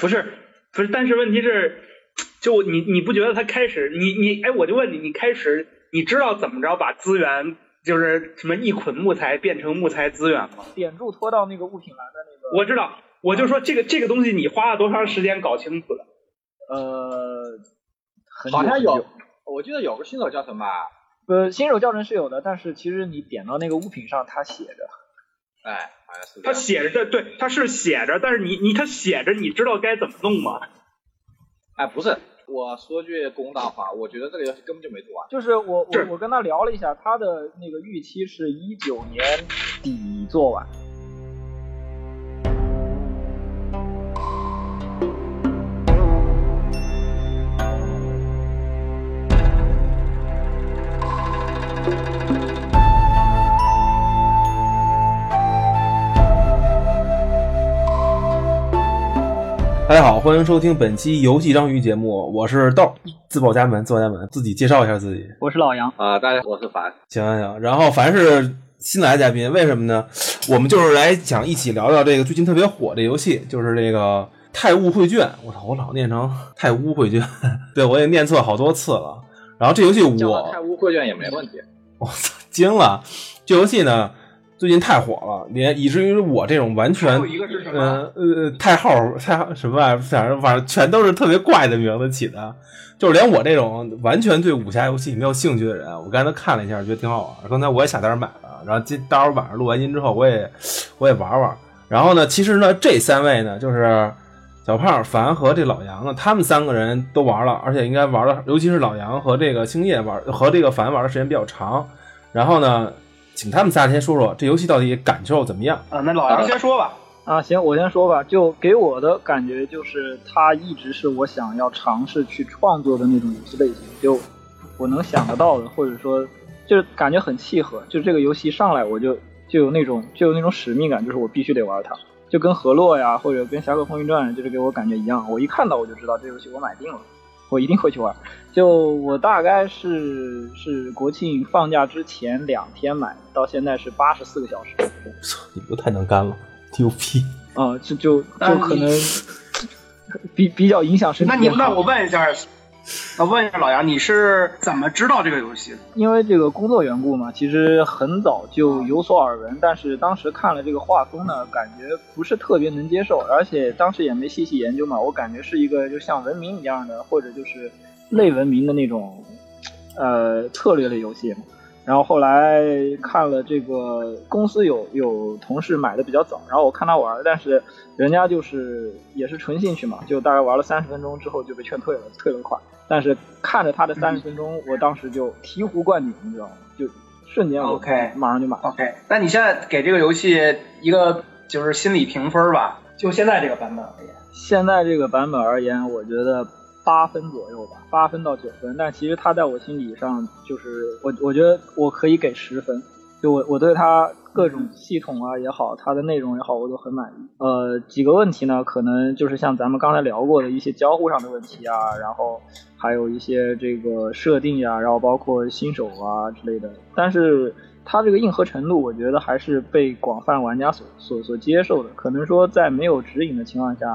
不是不是，但是问题是，就你你不觉得他开始你你哎，我就问你，你开始你知道怎么着把资源就是什么一捆木材变成木材资源吗？点住拖到那个物品栏的那个。我知道，我就说这个这个东西你花了多长时间搞清楚的？呃，很好像有我记得有个新手教程吧，呃，新手教程是有的，但是其实你点到那个物品上，它写着，哎，好像是他。写着对，他是写着，但是你你他写着，你知道该怎么弄吗？哎，不是，我说句公道话，我觉得这个游戏根本就没做完。就是我我我跟他聊了一下，他的那个预期是一九年底做完。大家好，欢迎收听本期游戏章鱼节目，我是豆儿，自报家门，自报家门，自己介绍一下自己。我是老杨，啊、大家好，我是凡。行行行，然后凡是新来的嘉宾，为什么呢？我们就是来想一起聊聊这个最近特别火的游戏，就是这个《太晤绘卷》。我操，我老念成太晤绘卷，对我也念错好多次了。然后这游戏我太晤绘卷也没问题。我操，惊了！这游戏呢，最近太火了，连以至于我这种完全呃呃太号太号什么玩意儿，反正反正全都是特别怪的名字起的，就是连我这种完全对武侠游戏没有兴趣的人，我刚才都看了一下，觉得挺好玩。刚才我也下单买了，然后今待会儿晚上录完音之后，我也我也玩玩。然后呢，其实呢，这三位呢，就是小胖、凡和这老杨呢，他们三个人都玩了，而且应该玩了，尤其是老杨和这个星夜玩和这个凡玩的时间比较长。然后呢，请他们仨先说说这游戏到底感受怎么样？啊，那老杨先说吧。啊，行，我先说吧，就给我的感觉就是，它一直是我想要尝试去创作的那种游戏类型，就我能想得到的，或者说就是感觉很契合，就这个游戏上来我就就有那种就有那种使命感，就是我必须得玩它，就跟河洛呀或者跟侠客风云传，就是给我感觉一样，我一看到我就知道这游戏我买定了，我一定会去玩。就我大概是是国庆放假之前两天买，到现在是八十四个小时。你们都太能干了，牛逼！啊，就就就可能比比较影响身体。那你那我问一下，那问一下老杨，你是怎么知道这个游戏？因为这个工作缘故嘛，其实很早就有所耳闻，但是当时看了这个画风呢，感觉不是特别能接受，而且当时也没细细研究嘛，我感觉是一个就像文明一样的，或者就是类文明的那种呃策略类游戏。然后后来看了这个公司有有同事买的比较早，然后我看他玩，但是人家就是也是纯兴趣嘛，就大概玩了三十分钟之后就被劝退了，退了款。但是看着他的三十分钟，我当时就醍醐灌顶，你知道吗？就瞬间我 OK 马上就买了。OK，那你现在给这个游戏一个就是心理评分吧？就现在这个版本而言，现在这个版本而言，我觉得八分左右吧，八分到九分。但其实他在我心理上，就是我我觉得我可以给十分。就我我对它各种系统啊也好，它的内容也好，我都很满意。呃，几个问题呢，可能就是像咱们刚才聊过的一些交互上的问题啊，然后还有一些这个设定呀、然后包括新手啊之类的。但是它这个硬核程度，我觉得还是被广泛玩家所所所接受的。可能说在没有指引的情况下，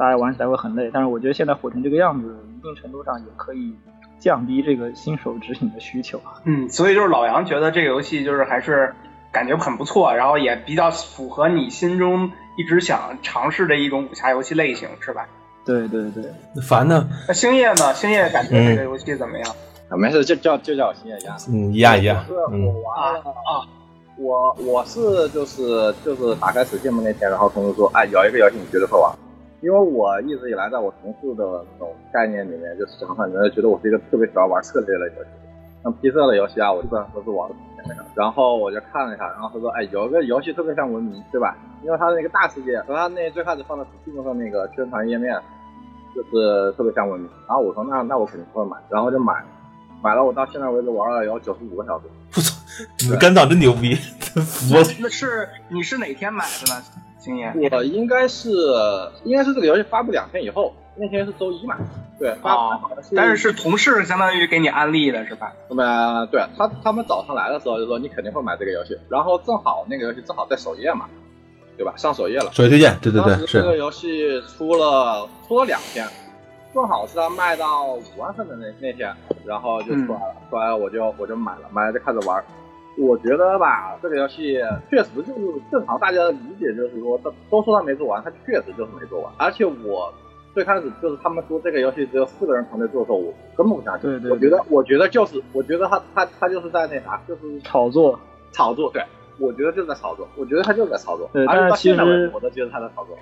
大家玩起来会很累。但是我觉得现在火成这个样子，一定程度上也可以降低这个新手指引的需求。嗯，所以就是老杨觉得这个游戏就是还是感觉很不错，然后也比较符合你心中一直想尝试的一种武侠游戏类型，是吧？对对对，烦呢？那星夜呢？星夜感觉这个游戏怎么样？啊，没事，就叫就叫我星夜一样。嗯，一样一样我我玩啊我我是就是就是打开 Steam 那天，然后同事说，哎，有一个游戏你绝对会玩。因为我一直以来在我同事的那种概念里面，就是常常人觉得我是一个特别喜欢玩策略类游戏。像 P 色的游戏啊，我基本上都是玩的那个。然后我就看了一下，然后他说，哎，有一个游戏特别像文明，对吧？因为它那个大世界和它那最开始放在 Steam 上那个宣传页面，就是特别像文明。然后我说，那那我肯定会买，然后就买了。买了，我到现在为止玩了有九十五个小时。我操，你们肝脏真牛逼！服了。那是你是哪天买的呢？星夜？我应该是应该是这个游戏发布两天以后，那天是周一嘛？对，发但是是同事相当于给你安利的是吧？那么对他他们早上来的时候就说你肯定会买这个游戏，然后正好那个游戏正好在首页嘛，对吧？上首页了。首页推荐，对对对，是这个。游戏出了出了两天，正好是它卖到五万份的那那天，然后就出来了，出来了我就我就买了，买了就开始玩。我觉得吧，这个游戏确实就是正常大家的理解，就是说都都说他没做完，他确实就是没做完。而且我最开始就是他们说这个游戏只有四个人团队做的时候，我根本不相信。对对我觉得我觉得就是我觉得他他他就是在那啥，就是炒作。炒作。对，我觉得就是在炒作，我觉得他就是在炒作。对而且到但是其实我都觉得他在炒作。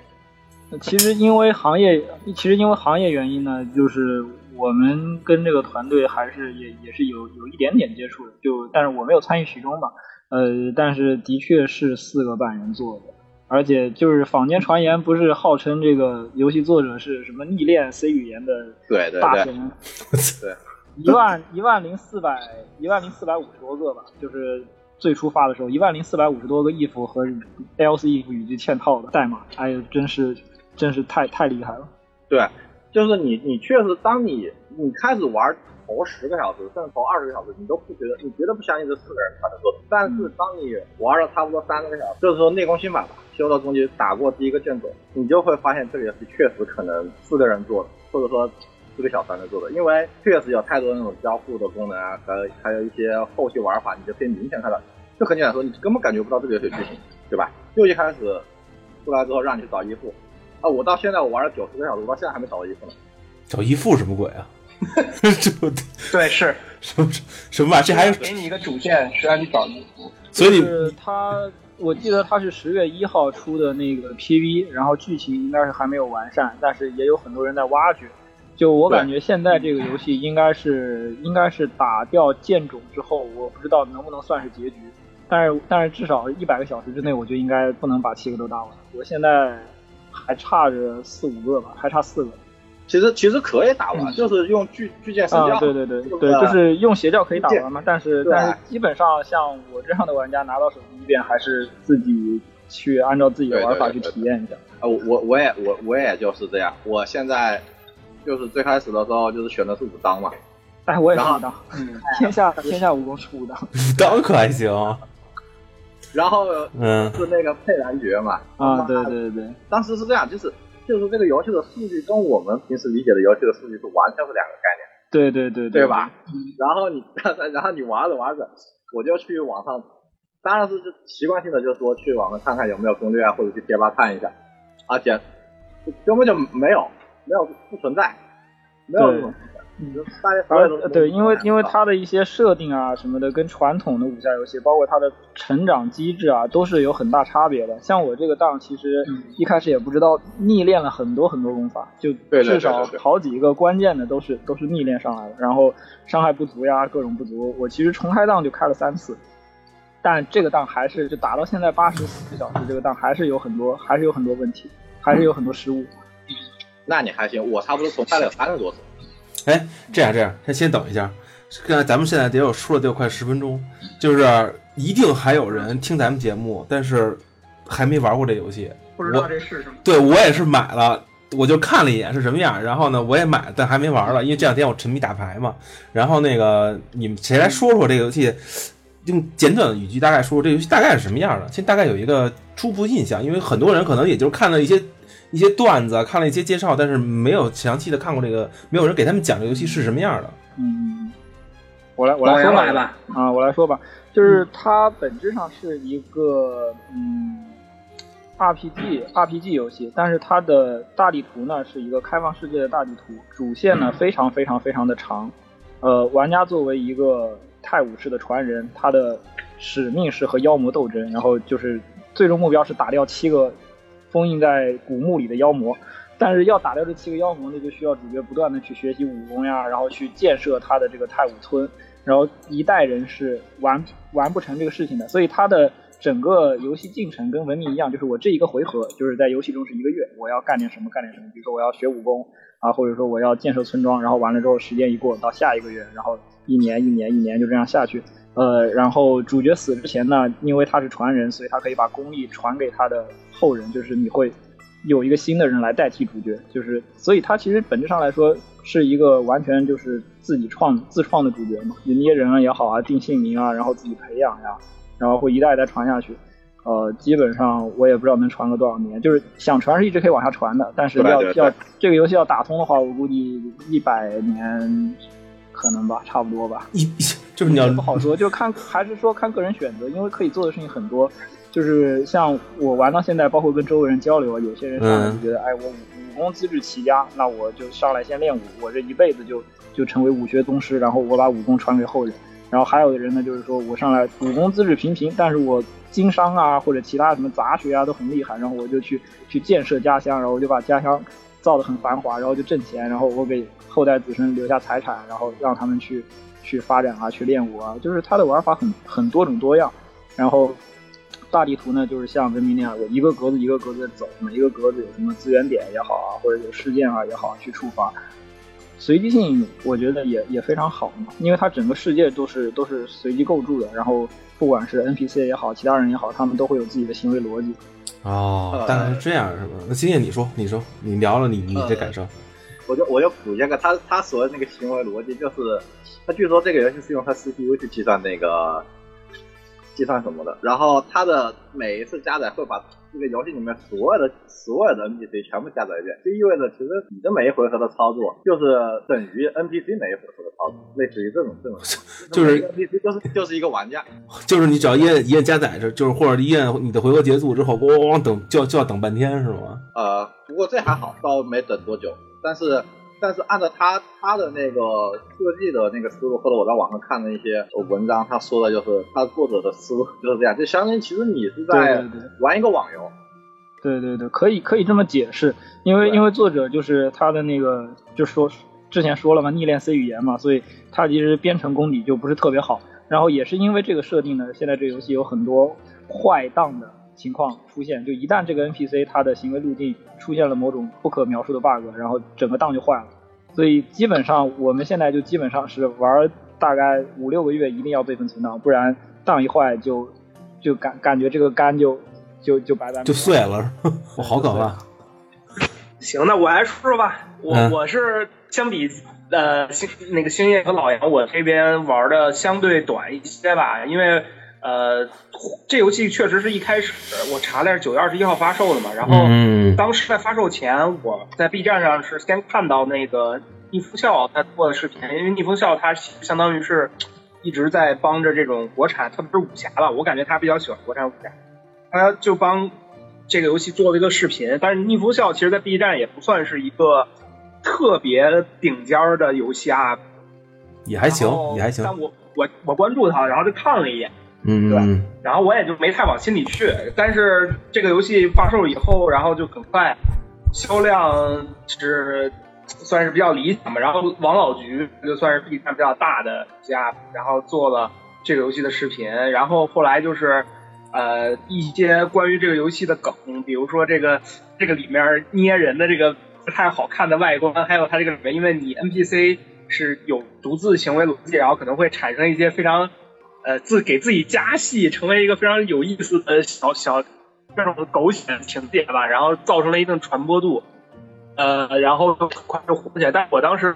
其实因为行业，其实因为行业原因呢，就是我们跟这个团队还是也也是有有一点点接触的，就但是我没有参与其中吧。呃，但是的确是四个半人做的，而且就是坊间传言不是号称这个游戏作者是什么逆练 C 语言的对对对，大神，对，一万一万零四百一万零四百五十多个吧，就是最初发的时候一万零四百五十多个 if 和 else if 语句嵌套的代码，哎呦，真是真是太太厉害了。对，就是你，你确实，当你你开始玩头十个小时，甚至头二十个小时，你都不觉得，你绝对不相信这四个人他能做的。但是当你玩了差不多三十个小时，就是说内功心法吧，修到中级打过第一个卷轴，你就会发现这个游戏确实可能四个人做的，或者说四个小团队做的，因为确实有太多那种交互的功能啊，和还有一些后期玩法，你就可以明显看到。就很简单说，你根本感觉不到这个游戏剧情，对吧？就一开始出来之后让你去找衣服，啊，我到现在我玩了九十个小时，我到现在还没找到衣服呢。找义父什么鬼啊？这对，是什么什么玩意儿？这还给你一个主线是让你找衣服。所以你是他，我记得他是十月一号出的那个 PV，然后剧情应该是还没有完善，但是也有很多人在挖掘。就我感觉现在这个游戏应该是应该是打掉剑种之后，我不知道能不能算是结局，但是但是至少一百个小时之内，我就应该不能把七个都打完。我现在还差着四五个吧，还差四个。其实其实可以打完，就是用巨巨剑神教。啊，对对对这个对，就是用邪教可以打完嘛，但是但是基本上像我这样的玩家拿到手机一遍，还是自己去按照自己的玩法去体验一下。啊，我我我也我我也就是这样。我现在就是最开始的时候就是选的是武当嘛，哎，我也是武当，嗯，天下天下武功是武当武当可还行，然后嗯，是那个佩兰爵嘛。啊，对对对，当时是这样，就是就是这个游戏的数据跟我们平时理解的游戏的数据是完全是两个概念，对对对对吧？？然后你 然后你玩着玩着，我就去网上，当然是就习惯性的就说去网上看看有没有攻略啊，或者去贴吧看一下，而且根本就没有没有不存在，没有这种。就是大家所有对，因为因为它的一些设定啊什么的，跟传统的武侠游戏，包括它的成长机制啊，都是有很大差别的。像我这个档，其实一开始也不知道，逆练了很多很多功法，就至少好几个关键的都是都是逆练上来的。然后伤害不足呀，各种不足，我其实重开档就开了三次，但这个档还是就打到现在八十四个小时，这个档还是有很多还是有很多问题，还是有很多失误。那你还行，我差不多重开了有三十多次。哎，这样这样，先先等一下，看咱们现在得有说了得有快十分钟，就是一定还有人听咱们节目，但是还没玩过这游戏，不知道这是什么。对我也是买了，我就看了一眼是什么样，然后呢，我也买，但还没玩了，因为这两天我沉迷打牌嘛。然后那个你们谁来说说这个游戏？用简短的语句大概说说这个游戏大概是什么样的？先大概有一个初步印象，因为很多人可能也就是看了一些一些段子，看了一些介绍，但是没有详细的看过这个，没有人给他们讲这个游戏是什么样的。嗯，我来我来说吧啊，我来说吧，就是它本质上是一个嗯 RPG RPG 游戏，但是它的大地图呢是一个开放世界的大地图，主线呢非常非常非常的长，呃，玩家作为一个太武士的传人，他的使命是和妖魔斗争，然后就是最终目标是打掉七个封印在古墓里的妖魔。但是要打掉这七个妖魔呢，就需要主角不断的去学习武功呀，然后去建设他的这个太武村，然后一代人是完完不成这个事情的，所以他的整个游戏进程跟文明一样，就是我这一个回合就是在游戏中是一个月，我要干点什么干点什么，比如说我要学武功啊，或者说我要建设村庄，然后完了之后时间一过到下一个月，然后一年一年一年就这样下去，呃，然后主角死之前呢，因为他是传人，所以他可以把功力传给他的后人，就是你会有一个新的人来代替主角，就是所以他其实本质上来说是一个完全就是自己创自创的主角嘛，你捏人啊也好啊，定姓名啊，然后自己培养呀，然后会一代一代传下去。呃，基本上我也不知道能传个多少年，就是想传是一直可以往下传的，但是要要这个游戏要打通的话，我估计一百年可能吧，差不多吧。一就是你要不好说，就看还是说看个人选择，因为可以做的事情很多。就是像我玩到现在，包括跟周围人交流，有些人上来就觉得，哎，我武武功资质齐家，那我就上来先练武，我这一辈子就就成为武学宗师，然后我把武功传给后人。然后还有的人呢，就是说我上来武功资质平平，但是我经商啊或者其他什么杂学啊都很厉害，然后我就去去建设家乡，然后我就把家乡造得很繁华，然后就挣钱，然后我给后代子孙留下财产，然后让他们去去发展啊，去练武啊，就是它的玩法很很多种多样。然后大地图呢，就是像文明那样，我一个格子一个格子走，每一个格子有什么资源点也好啊，或者有事件啊也好去触发。随机性我觉得也也非常好嘛，因为它整个世界都是都是随机构筑的，然后不管是 NPC 也好，其他人也好，他们都会有自己的行为逻辑。哦，大概是这样是吧？那金叶你说，你说，你聊了你你的感受。我就我就补一个，他他所谓那个行为逻辑，就是他据说这个游戏是用他 CPU 去计算那个计算什么的，然后他的每一次加载会把这个游戏里面所有的所有的 NPC 全部加载一遍，就意味着其实你的每一回合的操作就是等于 NPC 每一回合的操作，类似于这种这种，就是 NPC 就是就是一个玩家，就是你只要一按一按加载着，就是或者一按你的回合结束之后，咣咣咣等就要就要等半天是吗？呃，不过这还好，倒没等多久，但是。但是按照他他的那个设计的那个思路，或者我在网上看的一些文章，他说的就是他作者的思路就是这样，就相当于其实你是在玩一个网游。对对对，可以可以这么解释，因为因为作者就是他的那个，就说之前说了嘛，逆练 C 语言嘛，所以他其实编程功底就不是特别好。然后也是因为这个设定呢，现在这个游戏有很多坏档的情况出现，就一旦这个 NPC 它的行为路径出现了某种不可描述的 bug，然后整个档就坏了。所以基本上我们现在就基本上是玩大概五六个月，一定要备份存档，不然档一坏就就感感觉这个肝就就就白白就碎了，我好可怕。行，那我来说说吧，我、嗯、我是相比呃星那个星夜和老杨，我这边玩的相对短一些吧，因为。呃，这游戏确实是一开始我查了是九月二十一号发售的嘛，然后当时在发售前，我在 B 站上是先看到那个逆风笑他做的视频，因为逆风笑他相当于是一直在帮着这种国产，特别是武侠吧，我感觉他比较喜欢国产武侠，他就帮这个游戏做了一个视频，但是逆风笑其实，在 B 站也不算是一个特别顶尖的游戏啊，也还行，也还行，但我我我关注他，然后就看了一眼。嗯，对，然后我也就没太往心里去。但是这个游戏发售以后，然后就很快销量是算是比较理想吧。然后王老菊就算是 B 站比较大的家，然后做了这个游戏的视频。然后后来就是呃一些关于这个游戏的梗，比如说这个这个里面捏人的这个不太好看的外观，还有它这个里面，因为你 NPC 是有独自行为逻辑，然后可能会产生一些非常。呃，自给自己加戏，成为一个非常有意思的小小这种狗血情节吧，然后造成了一定传播度，呃，然后很快就火起来。但我当时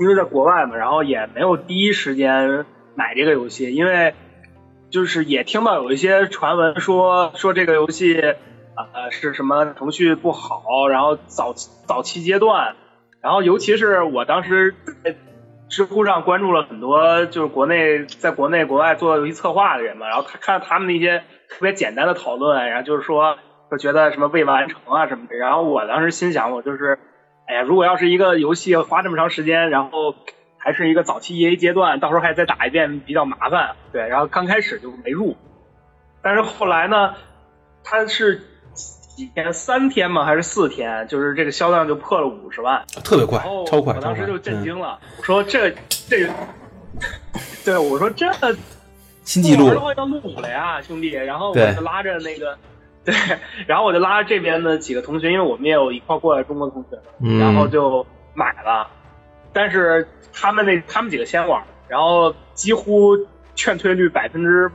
因为在国外嘛，然后也没有第一时间买这个游戏，因为就是也听到有一些传闻说说这个游戏呃是什么程序不好，然后早早期阶段，然后尤其是我当时在。知乎上关注了很多，就是国内在国内国外做游戏策划的人嘛，然后看看他们那些特别简单的讨论，然后就是说，就觉得什么未完成啊什么的。然后我当时心想，我就是，哎呀，如果要是一个游戏花这么长时间，然后还是一个早期 EA 阶段，到时候还再打一遍比较麻烦。对，然后刚开始就没入，但是后来呢，他是。几天，三天吗？还是四天？就是这个销量就破了五十万，特别快，超快。我当时就震惊了，我说这这，对我说这新纪录的话要录五了呀，兄弟。然后我就拉着那个，对，然后我就拉着这边的几个同学，因为我们也有一块过来中国同学，然后就买了。但是他们那他们几个先玩，然后几乎劝退率百分之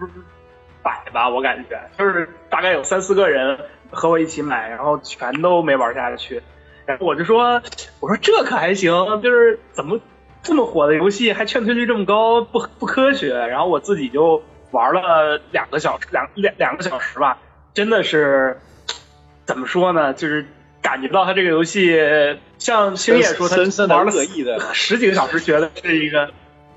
百吧，我感觉就是大概有三四个人。和我一起买，然后全都没玩下去，然后我就说，我说这可还行，就是怎么这么火的游戏还劝退率这么高，不不科学。然后我自己就玩了两个小时，两两两个小时吧，真的是怎么说呢？就是感觉到他这个游戏，像星野说他玩了意的十几个小时，觉得是一个。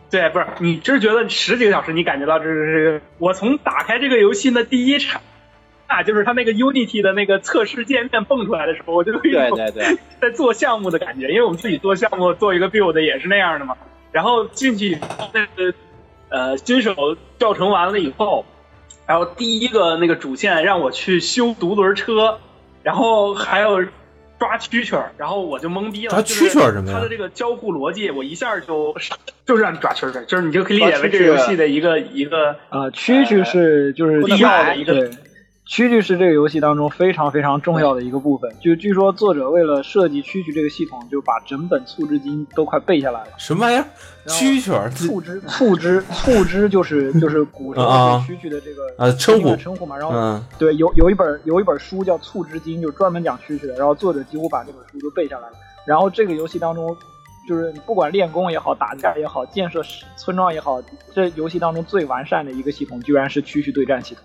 对，不是你，就是觉得十几个小时，你感觉到这是这个。我从打开这个游戏的第一场，啊，就是他那个 Unity 的那个测试界面蹦出来的时候，我就有一种对对对，在做项目的感觉，因为我们自己做项目做一个 build 也是那样的嘛。然后进去那个呃新手教程完了以后，然后第一个那个主线让我去修独轮车，然后还有抓蛐蛐儿，然后我就懵逼了。抓蛐蛐儿什么呀它的这个交互逻辑，我一下就就是让你抓蛐蛐儿，就是你就可以理解为这个游戏的一个一个啊，蛐蛐是就是必要的一个对，蛐蛐是这个游戏当中非常非常重要的一个部分。就据说作者为了设计蛐蛐这个系统，就把整本促织经都快背下来了。什么玩意儿？蛐蛐儿这促织促织促织就是就是古时候啊对蛐蛐的这个啊称呼称呼嘛。然后嗯对有有一本有一本书叫《促织经》，就专门讲蛐蛐的。然后作者几乎把这本书都背下来了。然后这个游戏当中，就是不管练功也好，打架也好，建设村庄也好，这游戏当中最完善的一个系统，居然是蛐蛐对战系统。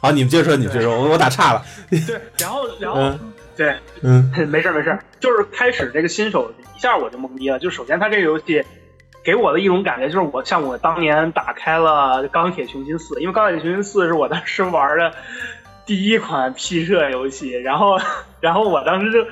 好，你们接着说，你们接着说，我我打岔了。对，然后然后、嗯对。嗯没事儿没事儿，就是开始这个新手一下我就懵逼了。就首先他这个游戏给我的一种感觉就是我像我当年打开了《钢铁雄心四》，因为《钢铁雄心四》是我当时玩的第一款 P 社游戏，然后然后我当时就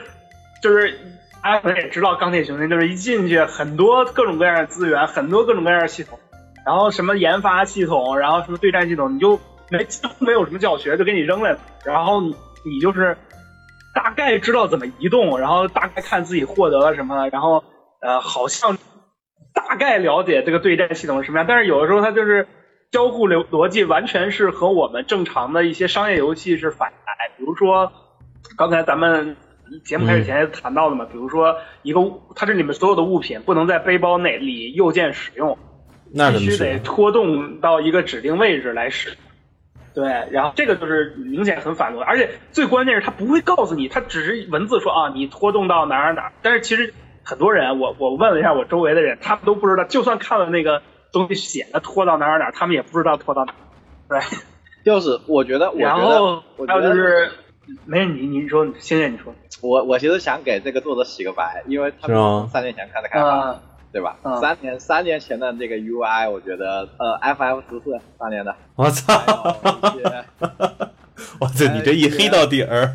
就是大家可能也知道《钢铁雄心》，就是一进去很多各种各样的资源，很多各种各样的系统，然后什么研发系统，然后什么对战系统，你就没几乎 没有什么教学，就给你扔来了，然后你你就是大概知道怎么移动，然后大概看自己获得了什么，然后呃好像大概了解这个对战系统是什么样，但是有的时候它就是交互流逻辑完全是和我们正常的一些商业游戏是反来，比如说刚才咱们。节目开始前也谈到的嘛，比如说一个物它这里面所有的物品不能在背包内里右键使用，那必须得？拖动到一个指定位置来使。对，然后这个就是明显很反逻，而且最关键是他不会告诉你，他只是文字说啊，你拖动到哪儿哪儿。但是其实很多人，我我问了一下我周围的人，他们都不知道，就算看了那个东西写的拖到哪儿哪儿，他们也不知道拖到哪儿。对，就是我觉得，我觉得后，还有我觉得就是，没事，你你说，星爷你说，我我其实想给这个作者洗个白，因为他三年前看的开发，啊、对吧？嗯三年三年前的这个 UI，我觉得呃，FF 十四当年的，我操！我操！你这一黑到底儿，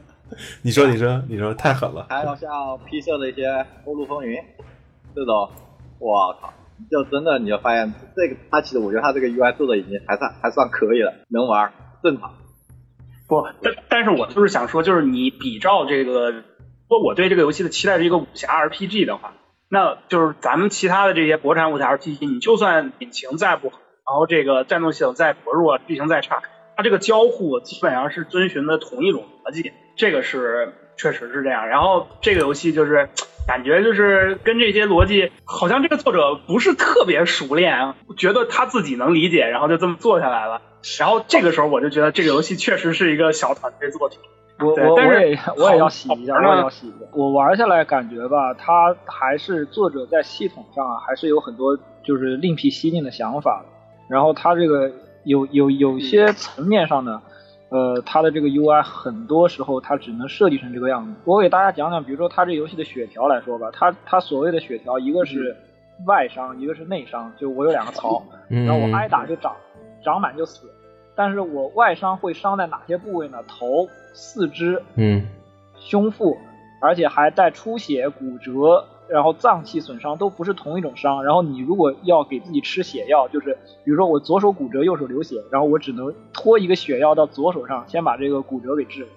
你说，你说，你说，太狠了。还有像 P 社的一些《欧陆风云》这种，我靠，就真的你就发现这个，它其实我觉得它这个 UI 做的已经还算还算可以了，能玩，正常。不，但但是我就是想说，就是你比照这个，如果我对这个游戏的期待是一个武侠 RPG 的话，那就是咱们其他的这些国产武侠 RPG，你就算引擎再不好，然后这个战斗系统再薄弱，剧情再差，它这个交互基本上是遵循的同一种逻辑，这个是确实是这样。然后这个游戏就是感觉就是跟这些逻辑，好像这个作者不是特别熟练，觉得他自己能理解，然后就这么做下来了。然后这个时候我就觉得这个游戏确实是一个小团队作品。我我我也我也要洗一下，我也要洗一下。我玩下来感觉吧，它还是作者在系统上啊，还是有很多就是另辟蹊径的想法。然后它这个有有有些层面上呢，呃，它的这个 UI 很多时候它只能设计成这个样子。我给大家讲讲，比如说它这游戏的血条来说吧，它它所谓的血条，一个是外伤，一个是内伤，就我有两个槽，嗯然后我挨打就长，长满就死。但是我外伤会伤在哪些部位呢？头、四肢、嗯胸腹，而且还带出血、骨折，然后脏器损伤都不是同一种伤。然后你如果要给自己吃血药，就是比如说我左手骨折，右手流血，然后我只能拖一个血药到左手上，先把这个骨折给治了，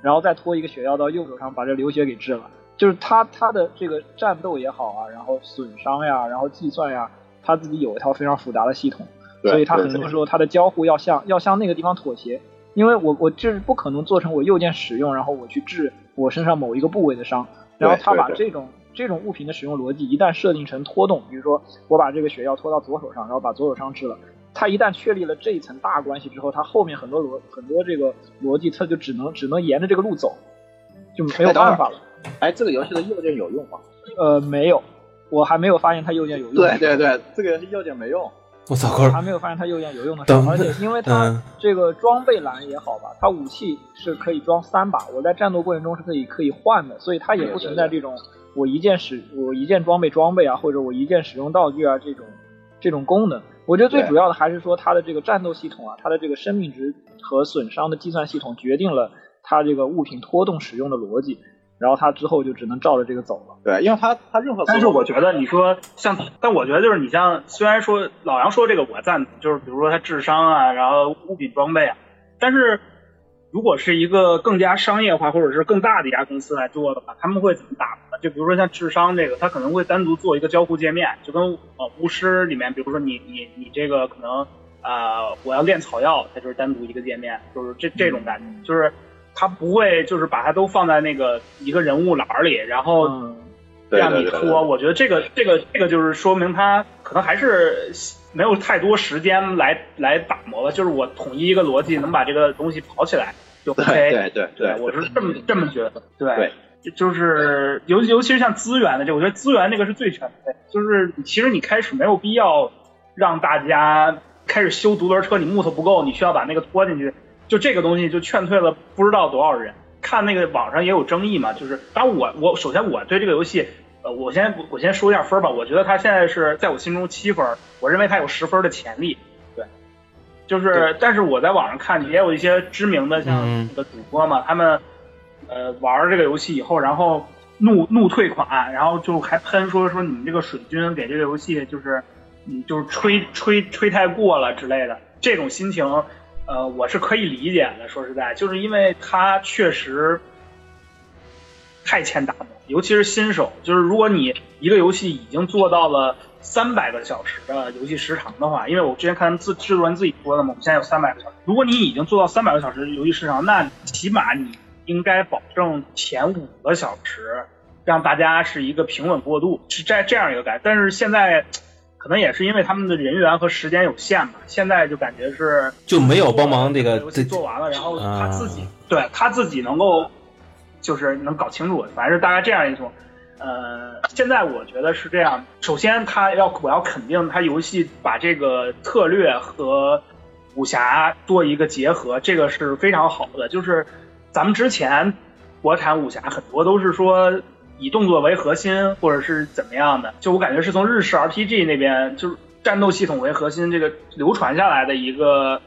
然后再拖一个血药到右手上，把这流血给治了。就是他他的这个战斗也好啊，然后损伤呀，然后计算呀，他自己有一套非常复杂的系统。所以他很多时候他的交互要向要向那个地方妥协，因为我我就是不可能做成我右键使用，然后我去治我身上某一个部位的伤，然后他把这种这种物品的使用逻辑一旦设定成拖动，比如说我把这个血药拖到左手上，然后把左手伤治了，他一旦确立了这一层大关系之后，他后面很多逻很多这个逻辑他就只能只能沿着这个路走，就没有办法了。哎，这个游戏的右键有用吗？呃，没有，我还没有发现它右键有用。对对对，这个游戏右键没用。我操，还没有发现它右键有用的而且因为它嗯。这个装备栏也好吧，它武器是可以装三把，我在战斗过程中是可以可以换的，所以它也不存在这种我一键使我一键装备装备啊，或者我一键使用道具啊这种这种功能。我觉得最主要的还是说它的这个战斗系统啊，它的这个生命值和损伤的计算系统决定了它这个物品拖动使用的逻辑，然后他之后就只能照着这个走了。对，因为他他任何但是我觉得你说像，但我觉得就是你像，虽然说老杨说这个我赞同，就是比如说他智商啊，然后物品装备啊，但是如果是一个更加商业化或者是更大的一家公司来做的话，他们会怎么打呢？就比如说像智商这个，他可能会单独做一个交互界面，就跟呃巫师里面，比如说你你你这个可能啊、呃我要炼草药，它就是单独一个界面，就是这这种感觉，就是他不会就是把它都放在那个一个人物栏里，然后让你对对对拖，我觉得这个这个这个就是说明他可能还是没有太多时间来来打磨吧，就是我统一一个逻辑，能把这个东西跑起来就 OK。对对对对，我是这么这么觉得。对，就是尤尤其是像资源的这，我觉得资源那个是最全的，就是其实你开始没有必要让大家开始修独轮车，你木头不够，你需要把那个拖进去，就这个东西就劝退了不知道多少人。看那个网上也有争议嘛，就是当然我我首先我对这个游戏，呃，我先我先说一下分吧，我觉得它现在是在我心中七分，我认为它有十分的潜力。对，就是但是我在网上看也有一些知名的像嗯这个主播嘛，他们呃玩这个游戏以后，然后怒怒退款，然后就还喷说说你们这个水军给这个游戏就是嗯就是吹吹吹太过了之类的，这种心情呃我是可以理解的。说实在，就是因为它确实太欠打磨，尤其是新手，就是如果你一个游戏已经做到了。三百个小时的游戏时长的话，因为我之前看自制作人自己说的嘛，我们现在有三百个小时。如果你已经做到三百个小时游戏时长，那起码你应该保证前五个小时让大家是一个平稳过渡，是这这样一个感觉。但是现在可能也是因为他们的人员和时间有限吧，现在就感觉是就没有帮忙这个游戏做完了，然后他自己、啊对他自己能够就是能搞清楚，反正是大概这样一种。呃，现在我觉得是这样。首先，他要我要肯定他游戏把这个策略和武侠做一个结合，这个是非常好的。就是咱们之前国产武侠很多都是说以动作为核心，或者是怎么样的。就我感觉是从日式 RPG 那边，就是战斗系统为核心，这个流传下来的一个，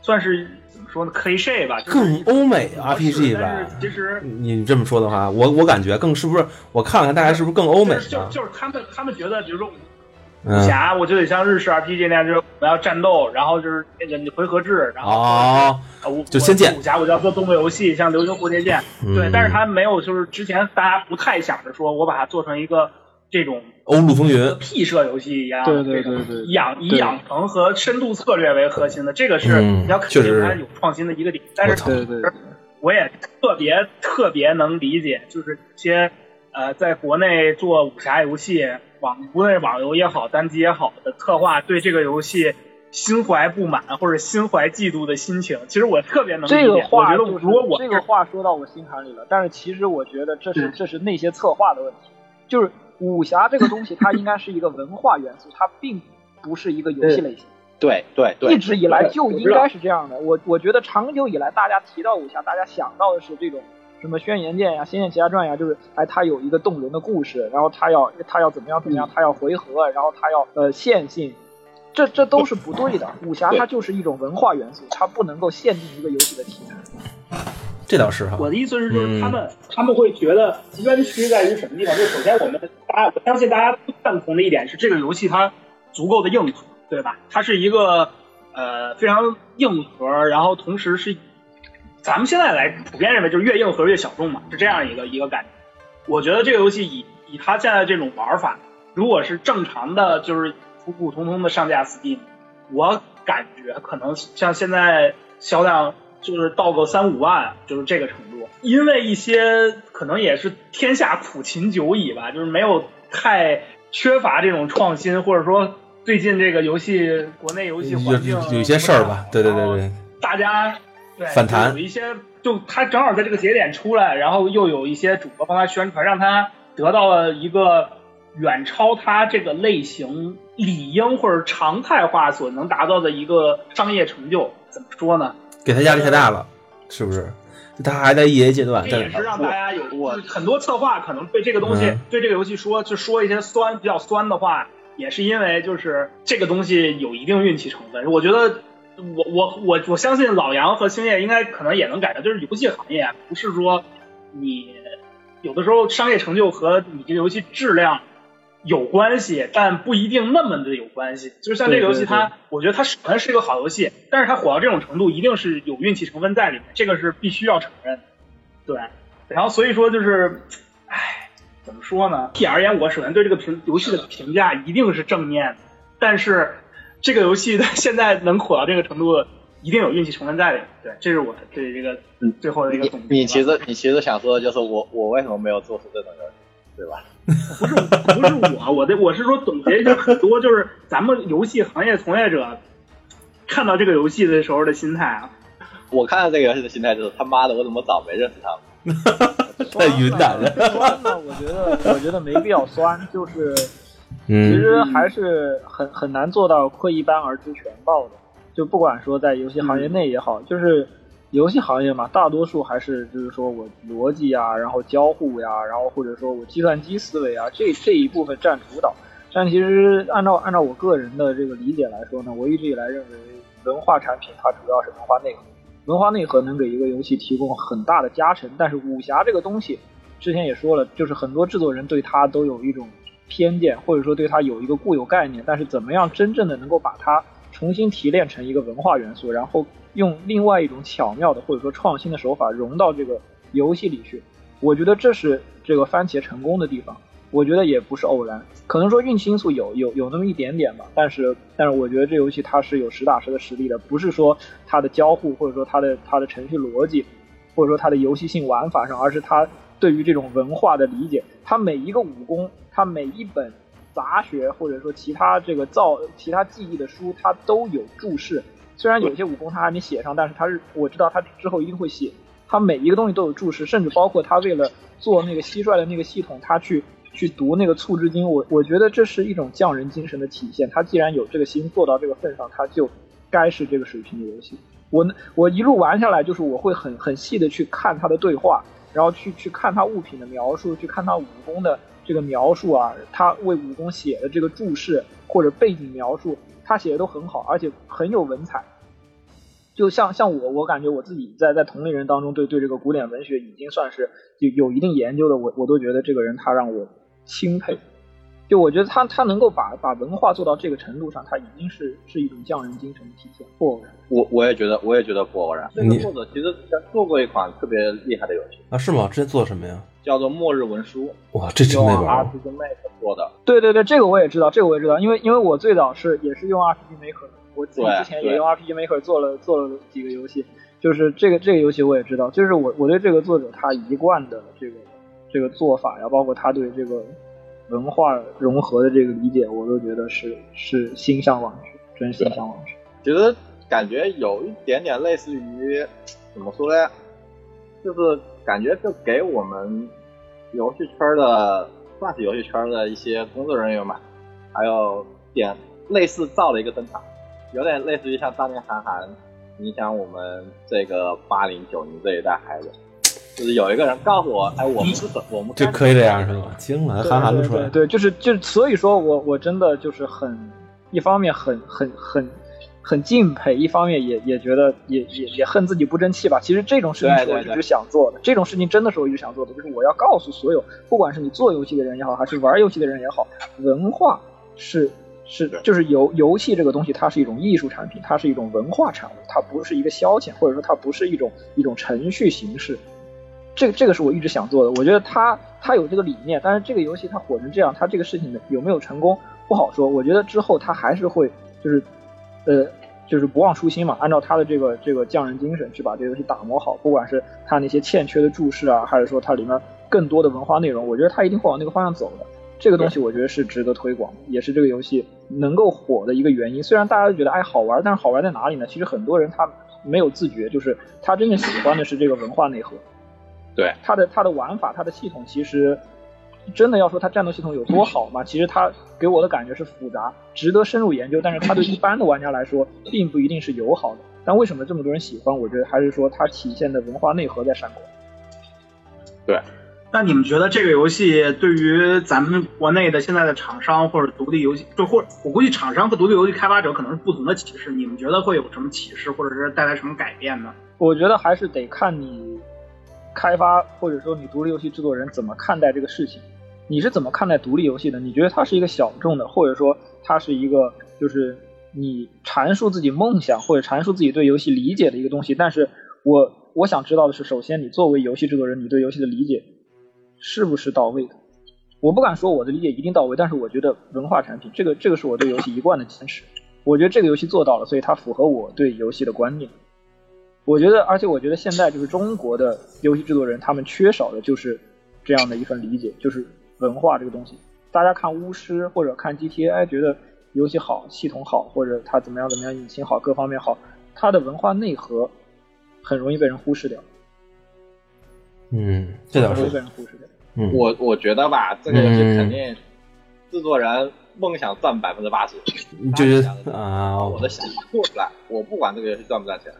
算是怎么说呢，cliche 吧，就是更欧美 RPG 吧其实你这么说的话，我我感觉更是不是？我看了看大家是不是更欧美就是就？就是他们他们觉得，比如说武嗯，侠，我就得像日式 RPG 那样，就是我要战斗，然后就是那个你回合制，然后哦，啊我就仙剑我武侠我就要做动作游戏，像流星蝴蝶剑，对嗯，但是他没有就是之前大家不太想着说我把它做成一个这种欧陆风云，屁射游戏一样，对对对对养以养成和深度策略为核心的，这个是嗯你要肯确实定它有创新的一个点，但是我操。对对对，我也特别特别能理解，就是一些呃，在国内做武侠游戏，网无论是网游也好，单机也好的策划对这个游戏心怀不满或者心怀嫉妒的心情，其实我特别能理解。这个话我觉得就是如果我这个话说到我心坎里了，但是其实我觉得这是嗯这是那些策划的问题，就是武侠这个东西它应该是一个文化元素，它并不是一个游戏类型。对对对，一直以来就应该是这样的。我我觉得长久以来，大家提到武侠，大家想到的是这种什么《轩辕剑》呀、《仙剑奇侠传》呀，就是哎，它有一个动人的故事，然后它要它要怎么样怎么样，它要回合，然后它要呃线性，这这都是不对的。武侠它就是一种文化元素，它不能够限定一个游戏的题材。这倒是哈。我的意思是，就是嗯他们、他们会觉得冤屈在于什么地方？就首先我们大家我相信大家都赞同的一点是，这个游戏它足够的硬核，对吧？它是一个呃非常硬核，然后同时是咱们现在来普遍认为就是越硬核越小众嘛，是这样一个一个感觉。我觉得这个游戏以以它现在这种玩法，如果是正常的，就是普普通通的上架 Steam，我感觉可能像现在销量就是到个三五万，就是这个程度。因为一些可能也是天下苦秦久矣吧，就是没有太缺乏这种创新，或者说最近这个游戏国内游戏有环境有有一些事儿吧，对对对对，大家对反弹有一些就他正好在这个节点出来，然后又有一些主播帮他宣传，让他得到了一个远超他这个类型理应或者常态化所能达到的一个商业成就。怎么说呢？给他压力太大了，是不是？他还在 EA 阶段，这也是让大家有我很多策划可能对这个东西、嗯对这个游戏说就说一些酸比较酸的话，也是因为就是这个东西有一定运气成分。我觉得我我我我相信老杨和星夜应该可能也能感觉，就是游戏行业啊不是说你有的时候商业成就和你这个游戏质量有关系，但不一定那么的有关系。就是像这个游戏它，我觉得它首先是一个好游戏，但是它火到这种程度，一定是有运气成分在里面，这个是必须要承认的。对，然后所以说就是，唉，怎么说呢？体而言，我首先对这个评游戏的评价一定是正面的，但是这个游戏的现在能火到这个程度，一定有运气成分在里面。对，这是我对这个嗯最后的一个总结吧。你其实你其实想说的就是我我为什么没有做出这种游戏，对吧？不是不是我，我的我是说总结一下很多就是咱们游戏行业从业者看到这个游戏的时候的心态啊。我看到这个游戏的心态就是他妈的，我怎么早没认识他们？在云南的，酸呢，我觉得我觉得没必要酸，就是其嗯，实还是很很难做到窥一斑而知全豹的。就不管说在游戏行业内也好，就是游戏行业嘛，大多数还是就是说我逻辑啊，然后交互呀、然后或者说我计算机思维啊，这这一部分占主导。但其实按照按照我个人的这个理解来说呢，我一直以来认为文化产品它主要是文化内核。文化内核能给一个游戏提供很大的加成，但是武侠这个东西，之前也说了，就是很多制作人对它都有一种偏见，或者说对它有一个固有概念，但是怎么样真正的能够把它重新提炼成一个文化元素，然后用另外一种巧妙的或者说创新的手法融到这个游戏里去，我觉得这是这个番茄成功的地方。我觉得也不是偶然，可能说运气因素有有有那么一点点吧，但是但是我觉得这游戏它是有实打实的实力的，不是说它的交互或者说它的它的程序逻辑，或者说它的游戏性玩法上，而是它对于这种文化的理解，它每一个武功，他每一本杂学或者说其他这个造其他记忆的书，他都有注释。虽然有些武功他还没写上，但是他是我知道他之后一定会写。他每一个东西都有注释，甚至包括他为了做那个蟋蟀的那个系统，他去去读那个促织经。我我觉得这是一种匠人精神的体现。他既然有这个心做到这个份上，他就该是这个水平的游戏。我我一路玩下来，就是我会很很细的去看他的对话，然后去去看他物品的描述，去看他武功的这个描述啊，他为武功写的这个注释或者背景描述，他写的都很好，而且很有文采。就像像我，我感觉我自己在在同龄人当中对对这个古典文学已经算是有有一定研究的，我我都觉得这个人他让我钦佩。就我觉得他他能够把把文化做到这个程度上，他已经是是一种匠人精神的体现，不偶然。我我也觉得，我也觉得不偶然。这个作者其实之前做过一款特别厉害的游戏，啊，是吗？之前做什么呀？叫做《末日文书》，哇，这真没用玩 RPG Maker 做的。对对对，这个我也知道，这个我也知道，因为因为我最早是也是用 RPG Maker，我自己之前也用 RPG Maker 做了做了几个游戏，就是这个这个游戏我也知道，就是我我对这个作者他一贯的这个这个做法呀，包括他对这个文化融合的这个理解，我都觉得是是心向往之，真心向往之。觉得感觉有一点点类似于怎么说呢？就是感觉就给我们游戏圈的，算是游戏圈的一些工作人员嘛，还有点类似造了一个灯塔，有点类似于像当年韩寒影响我们这个八零九零这一代孩子。就是有一个人告诉我，哎，我们是怎我们该就可以这样是吗？惊了，韩寒都出来了。对就是就是，所以说我我真的就是很，一方面很很很很敬佩，一方面也也觉得也也也恨自己不争气吧。其实这种事情我一直想做的，这种事情真的是我一直想做的，就是我要告诉所有，不管是你做游戏的人也好，还是玩游戏的人也好，文化是。是，对就是游游戏这个东西，它是一种艺术产品，它是一种文化产物，它不是一个消遣，或者说它不是一种一种程序形式。这个这个是我一直想做的，我觉得他他有这个理念，但是这个游戏它火成这样，他这个事情有没有成功不好说。我觉得之后他还是会就是呃就是不忘初心嘛，按照他的这个这个匠人精神去把这个游戏打磨好，不管是他那些欠缺的注释啊，还是说它里面更多的文化内容，我觉得他一定会往那个方向走的。这个东西我觉得是值得推广，也是这个游戏能够火的一个原因。虽然大家都觉得哎好玩，但是好玩在哪里呢？其实很多人他没有自觉，就是他真正喜欢的是这个文化内核。对它的它的玩法、它的系统其实真的要说它战斗系统有多好嘛？其实它给我的感觉是复杂，值得深入研究。但是它对一般的玩家来说，并不一定是友好的。但为什么这么多人喜欢？我觉得还是说它体现的文化内核在闪光。对。那你们觉得这个游戏对于咱们国内的现在的厂商或者独立游戏，就或我估计厂商和独立游戏开发者可能是不同的启示。你们觉得会有什么启示，或者是带来什么改变呢？我觉得还是得看你开发或者说你独立游戏制作人怎么看待这个事情。你是怎么看待独立游戏的？你觉得它是一个小众的，或者说它是一个就是你阐述自己梦想或者阐述自己对游戏理解的一个东西？但是我我想知道的是，首先你作为游戏制作人，你对游戏的理解是不是到位的？我不敢说我的理解一定到位，但是我觉得文化产品这个这个是我对游戏一贯的坚持。我觉得这个游戏做到了，所以它符合我对游戏的观念。我觉得，而且我觉得现在就是中国的游戏制作人，他们缺少的就是这样的一份理解，就是。文化这个东西，大家看巫师或者看 GTA，哎，觉得游戏好，系统好，或者它怎么样怎么样，引擎好，各方面好，它的文化内核很容易被人忽视掉。嗯，这倒是。被人忽视掉。嗯，我我觉得吧，这个游戏肯定制作人梦想赚百分之八十，就是啊，我的想做出来，我不管这个游戏赚不赚钱，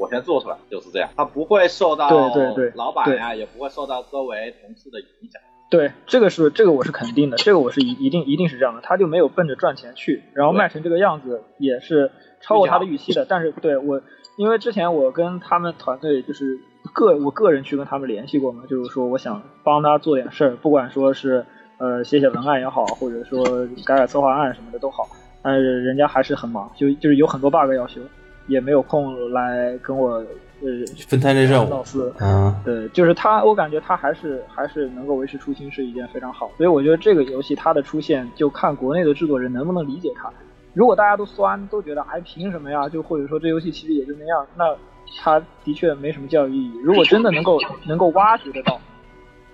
我先做出来就是这样，他不会受到对对对老板呀，也不会受到周围同事的影响。对，这个是这个我是肯定的，这个我是一一定一定是这样的，他就没有奔着赚钱去，然后卖成这个样子也是超过他的预期的。但是对我，因为之前我跟他们团队就是个我个人去跟他们联系过嘛，就是说我想帮他做点事儿，不管说是呃写写文案也好，或者说改改策划案什么的都好，但是人家还是很忙，就就是有很多 bug 要修，也没有空来跟我。呃，分摊这任务，老四，嗯，对，就是他，我感觉他还是还是能够维持初心是一件非常好，所以我觉得这个游戏它的出现就看国内的制作人能不能理解它。如果大家都酸，都觉得哎凭什么呀？就或者说这游戏其实也就那样，那它的确没什么教育意义。如果真的能够能够挖掘得到。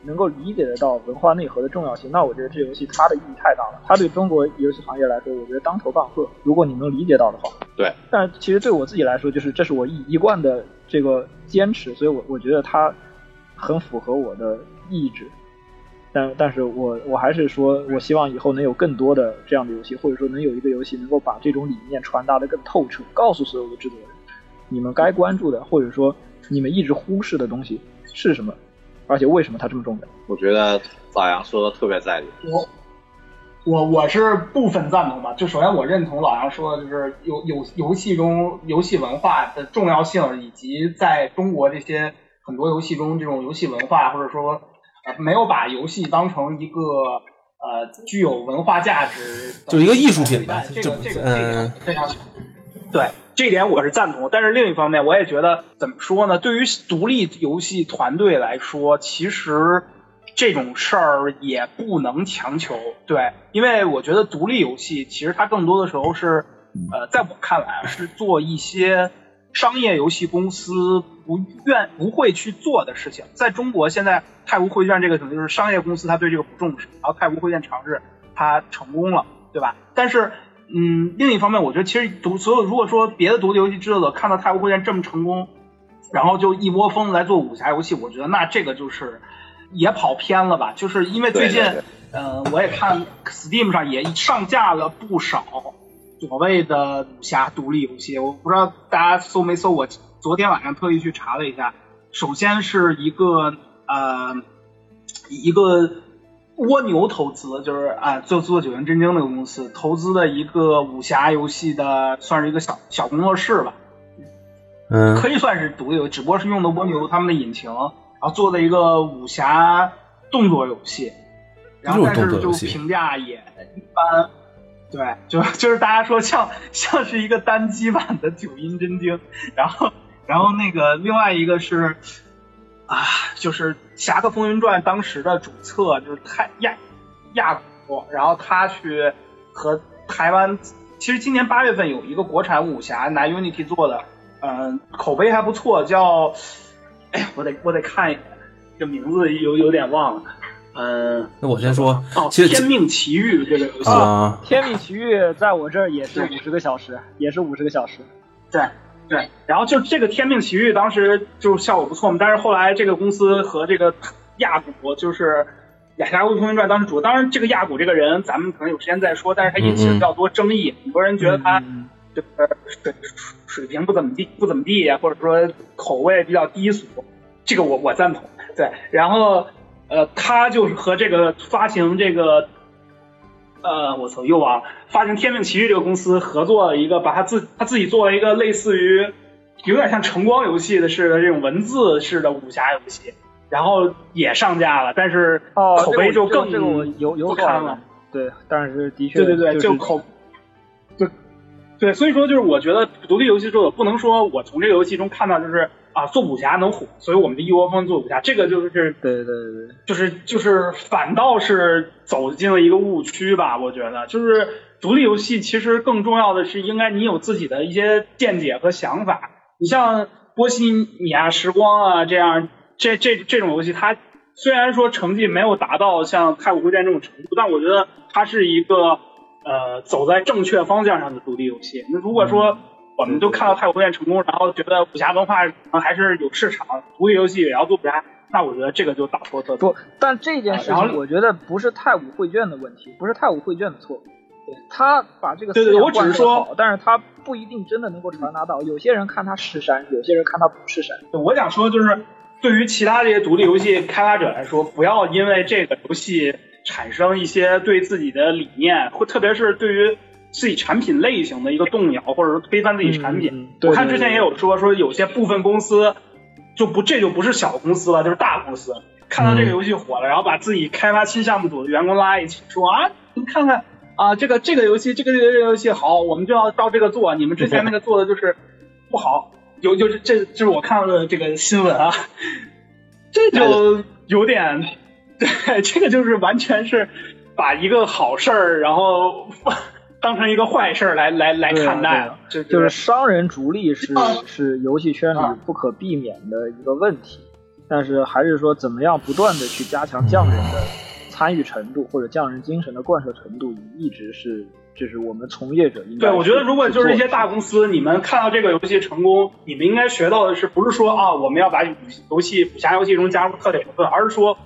能够理解得到文化内核的重要性，那我觉得这游戏它的意义太大了。它对中国游戏行业来说，我觉得当头棒喝。如果你能理解到的话，对。但其实对我自己来说，就是这是我一一贯的这个坚持，所以我我觉得它很符合我的意志。但但是我我还是说，我希望以后能有更多的这样的游戏，或者说能有一个游戏能够把这种理念传达的更透彻，告诉所有的制作人，你们该关注的，或者说你们一直忽视的东西是什么。而且为什么它这么重要？我觉得老杨说的特别在理。我我我是部分赞同吧。就首先我认同老杨说的，就是游游游戏中游戏文化的重要性，以及在中国这些很多游戏中这种游戏文化，或者说呃没有把游戏当成一个呃具有文化价值，就一个艺术品吧。这个这个嗯非常对。这点我是赞同，但是另一方面，我也觉得怎么说呢？对于独立游戏团队来说，其实这种事儿也不能强求，对，因为我觉得独立游戏其实它更多的时候是，呃，在我看来是做一些商业游戏公司不愿不会去做的事情。在中国现在太古汇卷这个可能就是商业公司他对这个不重视，然后太古汇卷尝试它成功了，对吧？但是。嗯，另一方面，我觉得其实独所有如果说别的独立游戏制作者看到太古汇剑这么成功，然后就一窝蜂来做武侠游戏，我觉得那这个就是也跑偏了吧。就是因为最近，呃，我也看 Steam 上也上架了不少所谓的武侠独立游戏，我不知道大家搜没搜，我昨天晚上特意去查了一下，首先是一个呃一个。蜗牛投资就是啊，做做九阴真经那个公司投资的一个武侠游戏的，算是一个小小工作室吧。嗯，可以算是独有，只不过是用的蜗牛他们的引擎，然后做的一个武侠动作游戏。然后但是就评价也一般。对，就就是大家说像像是一个单机版的九阴真经。然后然后那个另外一个是。啊，就是《侠客风云传》当时的主策就是太亚亚古，然后他去和台湾，其实今年八月份有一个国产武侠拿 Unity 做的，嗯，口碑还不错，叫，哎呀，我得我得看一眼，这名字有有点忘了，嗯，那我先说，哦，《天命奇遇》这个游戏，《啊天命奇遇》在我这儿也是五十个小时，也是五十个小时，对。对，然后就这个《天命奇遇》当时就效果不错嘛，但是后来这个公司和这个亚古就是雅加乌通传》当时主，当然这个亚古这个人咱们可能有时间再说，但是他引起了比较多争议，很多人觉得他嗯就是水水平不怎么地，不怎么地，或者说口味比较低俗，这个我我赞同。对，然后呃，他就是和这个发行这个呃，我操，又忘了，发行《天命奇遇》这个公司合作了一个，把他自他自己做了一个类似于有点像橙光游戏的似的这种文字式的武侠游戏，然后也上架了，但是哦，口碑这个我更这个有有不堪了。对，但是的确对对对，就就口，对对，所以说就是我觉得独立游戏作者不能说我从这个游戏中看到就是啊做武侠能火，所以我们就一窝蜂做武侠，这个就是对对对，就是就是反倒是走进了一个误区吧，我觉得。就是独立游戏其实更重要的是应该你有自己的一些见解和想法，你像波西米亚时光啊这样这这这种游戏，它虽然说成绩没有达到像《太古会战》这种程度，但我觉得它是一个呃走在正确方向上的独立游戏。那如果说我们都看到《太古会战》成功，然后觉得武侠文化还是有市场，独立游戏也要做武侠，那我觉得这个就大错特错。不，但这件事情我觉得不是太武绘卷的问题，不是太武绘卷的错。对他把这个对对思想我只是说灌输好，但是他不一定真的能够传达到。有些人看他是山，有些人看他不是山。我想说就是，对于其他这些独立游戏开发者来说，不要因为这个游戏产生一些对自己的理念，或特别是对于自己产品类型的一个动摇，或者说推翻自己产品。嗯嗯对我看之前也有说说有些部分公司就不这就不是小公司了，就是大公司。看到这个游戏火了，然后把自己开发新项目组的员工拉一起说啊，你看看啊，这个这个游戏这个这个这个游戏好，我们就要照这个做。你们之前那个做的就是不好，有就是这就是我看到的这个新闻啊，这就有点对，这个就是完全是把一个好事儿，然后当成一个坏事来来来看待就就是商人逐利是啊是游戏圈里啊不可避免的一个问题，但是还是说怎么样不断的去加强匠人的参与程度或者匠人精神的贯彻程度，一直是就是我们从业者应该对，我觉得如果就是一些大公司，你们看到这个游戏成功，你们应该学到的是，不是说啊，我们要把游戏武侠游戏中加入特点成分，而是说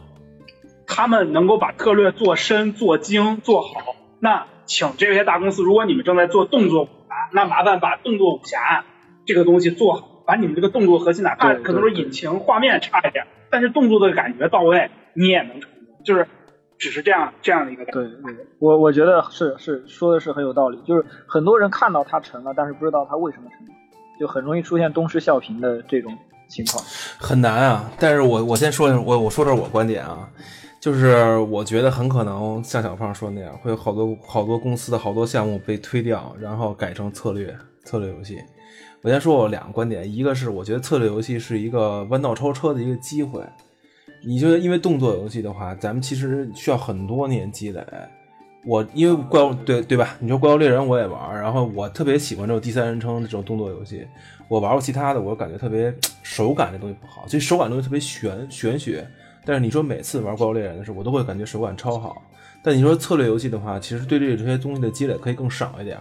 他们能够把策略做深、做精、做好。那请这些大公司，如果你们正在做动作武侠，那麻烦把动作武侠这个东西做好，把你们这个动作核心，哪怕可能说引擎、画面差一点，但是动作的感觉到位，你也能成功。就是只是这样这样的一个感觉。对对，我我觉得是是说的是很有道理，就是很多人看到它成了，但是不知道它为什么成了，就很容易出现东施效颦的这种情况。很难啊。但是我我先说一下，我我说点我观点啊，就是我觉得很可能像小胖说那样，会有好多好多公司的好多项目被推掉，然后改成策略策略游戏。我先说我两个观点，一个是我觉得策略游戏是一个弯道超车的一个机会。你就因为动作游戏的话，咱们其实需要很多年积累。我因为怪物对对吧？你说怪物猎人我也玩，然后我特别喜欢这种第三人称的这种动作游戏。我玩过其他的，我感觉特别手感这东西不好，就手感东西特别玄玄学。但是你说每次玩怪物猎人的时候，我都会感觉手感超好。但你说策略游戏的话，其实对这这些东西的积累可以更少一点，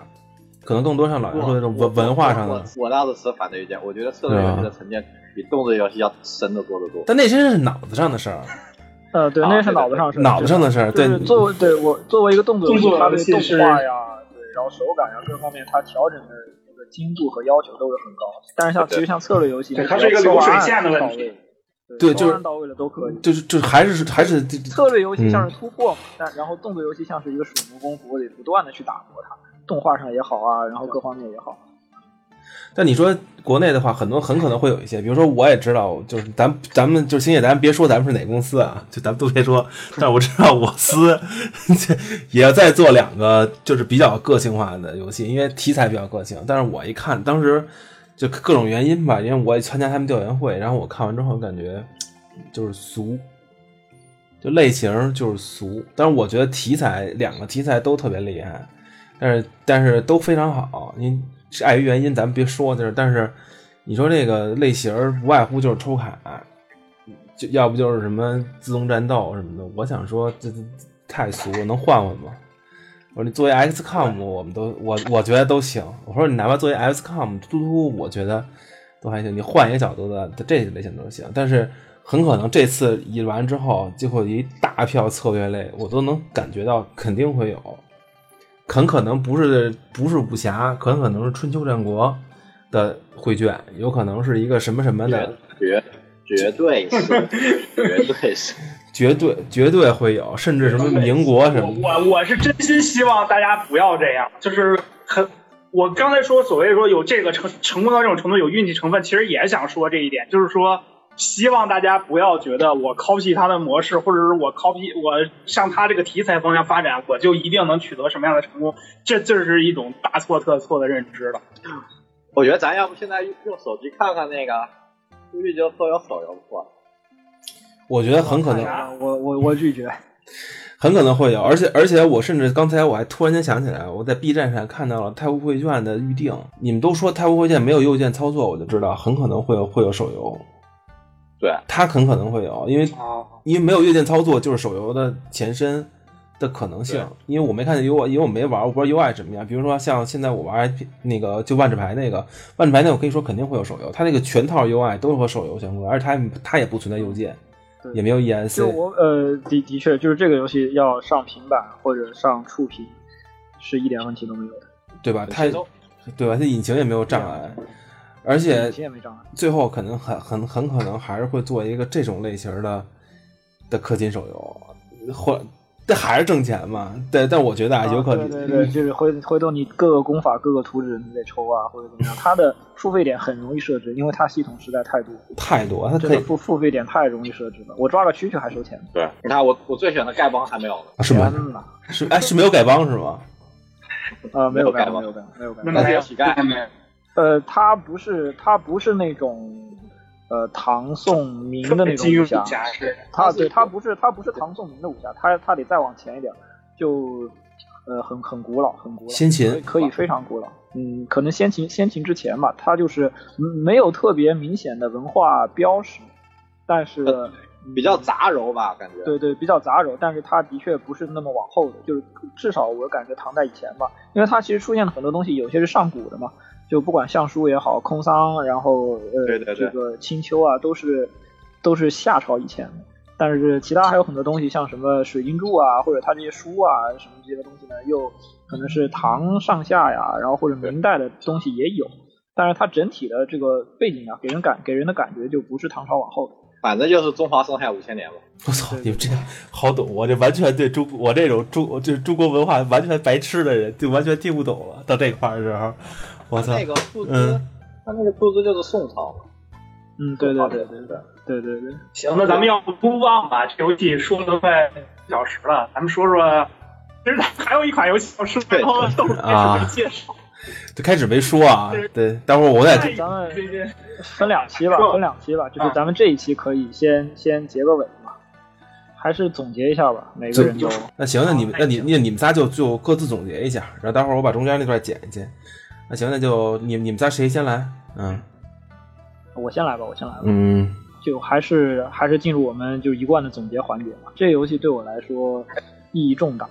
可能更多像老杨说的这种文文化上我的。我倒是持反对意见，我觉得策略游戏的沉淀比动作游戏要深得多得多。但那些是脑子上的事儿，呃，对，啊那是脑子上是脑子上的事儿。对，作为对我作为一个动作游戏，它对动画呀，对，然后手感呀各方面，它调整的那个精度和要求都是很高。但是像其实像策略游戏，它是一个流水线的问题对就是到位了都可以。就是就是还是还是策略游戏像嗯是突破嘛，但然后动作游戏像是一个水磨功夫，我得不断的去打磨它，动画上也好啊，然后各方面也好。但你说国内的话，很多很可能会有一些，比如说我也知道，就是咱咱们就是星野，咱别说咱们是哪公司啊，就咱们都别说，但我知道我司 也在做两个就是比较个性化的游戏，因为题材比较个性。但是我一看，当时就各种原因吧，因为我也参加他们调研会，然后我看完之后感觉就是俗，就类型就是俗。但是我觉得题材两个题材都特别厉害，但是但是都非常好。你碍于原因，咱们别说就是，但是你说这个类型儿无外乎就是抽卡，就要不就是什么自动战斗什么的。我想说这这太俗了，能换换吗？我说你作为 XCOM，我们都我我觉得都行。我说你哪怕作为 XCOM 突突，我觉得都还行。你换一个角度的，这些类型都行。但是很可能这次一完之后，就会一大票策略类，我都能感觉到肯定会有，很可能不是不是武侠，很可能是春秋战国的绘卷，有可能是一个什么什么的，绝绝对是，绝对是，绝对绝对会有，甚至什么民国什么，我我是真心希望大家不要这样，就是很。我刚才说所谓说有这个成成功到这种程度有运气成分，其实也想说这一点，就是说希望大家不要觉得我 copy 他的模式，或者是我 copy 我向他这个题材方向发展，我就一定能取得什么样的成功，这这是一种大错特错的认知了。我觉得咱要不现在用手机看看那个，估计就都有手游不？我觉得很可能，我我我拒绝。很可能会有，而且而且我甚至刚才我还突然间想起来，我在 B 站上看到了《太湖会卷》的预定。你们都说《太湖会卷》没有右键操作，我就知道很可能会有会有手游。对，它很可能会有，因为因为没有右键操作就是手游的前身的可能性。因为我没看见 U，因为我没玩，我不知道 UI 怎么样。比如说像现在我玩那个就万智牌那个万智牌那，我可以说肯定会有手游，它那个全套 UI 都是和手游相关，而且它它也不存在右键。也没有 ES，就我呃的的确就是这个游戏要上平板或者上触屏，是一点问题都没有的，对吧？它对吧？它引擎也没有障碍，而且引擎也没障碍。最后可能很很很可能还是会做一个这种类型的的氪金手游，或。这还是挣钱嘛？对，但我觉得啊，有可能，对对对，就是回回头你各个功法、各个图纸你得抽啊，或者怎么样。它的付费点很容易设置，因为它系统实在太多，太多，它可以付付费点太容易设置了。我抓个蛐蛐还收钱。对，你看我我最喜欢的丐帮还没有呢，是吗？是哎，是没有丐帮是吗？呃，没有丐帮，没有丐帮，没有丐帮，没有乞丐。呃，它不是，它不是那种。呃，唐宋明的那种武侠，他对他不是他不是唐宋明的武侠，他他得再往前一点，就呃很很古老，很古老，先秦可以非常古老，嗯，可能先秦先秦之前吧，它就是没有特别明显的文化标识，但是比较杂糅吧，感觉对对比较杂糅，但是它的确不是那么往后的，就是至少我感觉唐代以前吧，因为它其实出现了很多东西，有些是上古的嘛。就不管相书也好，空桑，然后呃这个青丘啊，都是都是夏朝以前的。但是其他还有很多东西，像什么水晶柱啊，或者他这些书啊，什么这些东西呢，又可能是唐上下呀，然后或者明代的东西也有。但是它整体的这个背景啊，给人感给人的感觉就不是唐朝往后的。反正就是中华上下五千年嘛。我操，你们这好懂，我这完全对中我这种中就是中国文化完全白痴的人，就完全听不懂了。到这块儿的时候。我操，那个树枝，他那个树枝就是宋朝嘛。嗯，对对对对对对对对。行，那咱们要不不忘吧？这游戏说了快一小时了，咱们说说，其实还有一款游戏要说，然后都没介绍。就开始没说啊，对，待会儿我再。咱们分两期吧，分两期吧，就是咱们这一期可以先先结个尾嘛，还是总结一下吧，每个人都。那行，那你们那你那你们仨就就各自总结一下，然后待会儿我把中间那段剪一剪。那行，那就你你们仨谁先来？嗯，我先来吧，我先来吧。嗯，就还是还是进入我们就一贯的总结环节吧。这个游戏对我来说意义重大，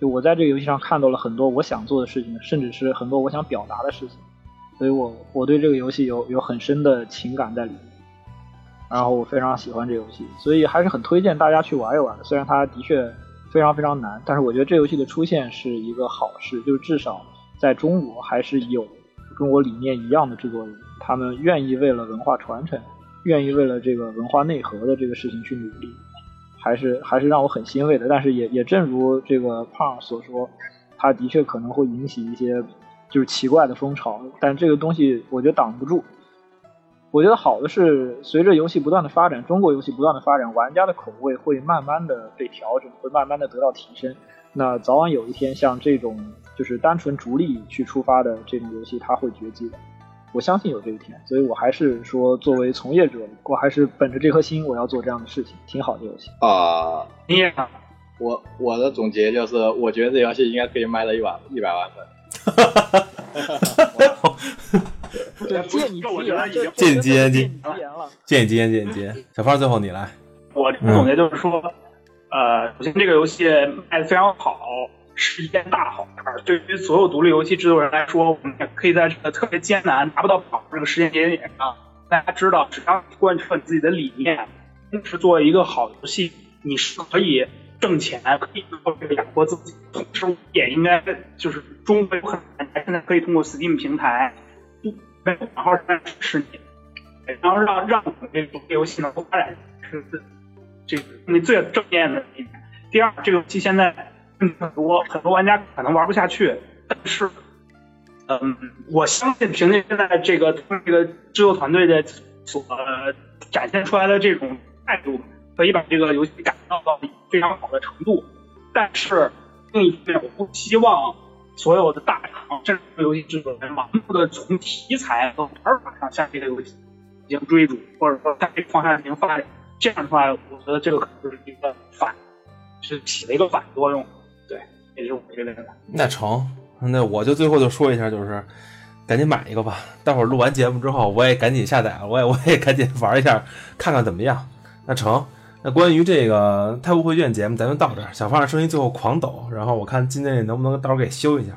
就我在这个游戏上看到了很多我想做的事情，甚至是很多我想表达的事情，所以我我对这个游戏有有很深的情感在里面。然后我非常喜欢这游戏，所以还是很推荐大家去玩一玩。虽然它的确非常非常难，但是我觉得这游戏的出现是一个好事，就是至少。在中国还是有跟我理念一样的制作人，他们愿意为了文化传承，愿意为了这个文化内核的这个事情去努力，还是还是让我很欣慰的。但是也也正如这个胖所说，他的确可能会引起一些就是奇怪的风潮，但这个东西我觉得挡不住。我觉得好的是，随着游戏不断的发展，中国游戏不断的发展，玩家的口味会慢慢的被调整，会慢慢的得到提升。那早晚有一天，像这种。就是单纯逐利去出发的这种游戏，它会绝迹的。我相信有这一天，所以我还是说，作为从业者，我还是本着这颗心，我要做这样的事情，挺好的游戏啊。你也，我我的总结就是，我觉得这游戏应该可以卖到一万一百万份。哈哈哈哈哈！对，借你吉言，借你吉言，借你吉言，借你吉言。小胖，最后你来。我总结就是说，呃，首先这个游戏卖的非常好。是一件大好事。对于所有独立游戏制作人来说，我们也可以在这个特别艰难、拿不到宝这个时间节点上，大家知道，只要贯彻你自己的理念，是作为一个好游戏，你是可以挣钱，可以靠这个养活自己，同时也应该就是中国有很现在可以通过 Steam 平台，没有账号来支持你，然后让让这个游戏能够发展，是这个你最正面的一点。第二，这个游戏现在很多，很多玩家可能玩不下去，但是。嗯，我相信凭借现在这个他们这个制作团队的所展现出来的这种态度，可以把这个游戏改造到非常好的程度。但是另一方面，我不希望所有的大厂甚至游戏制作人盲目的从题材和玩法上向这个游戏进行追逐，或者说在这个方向进行发展。这样的话，我觉得这个可能就是一个反，是起了一个反作用。对，也是我这边的。那成。那我就最后就说一下，就是赶紧买一个吧。待会儿录完节目之后，我也赶紧下载了，我也我也赶紧玩一下，看看怎么样。那成。那关于这个太晤会卷节目，咱就到这儿。小胖的声音最后狂抖，然后我看今天能不能到时候给修一下。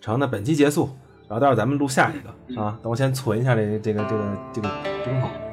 成。那本期结束，然后待会儿咱们录下一个啊。等我先存一下这这个这个这个东西。Música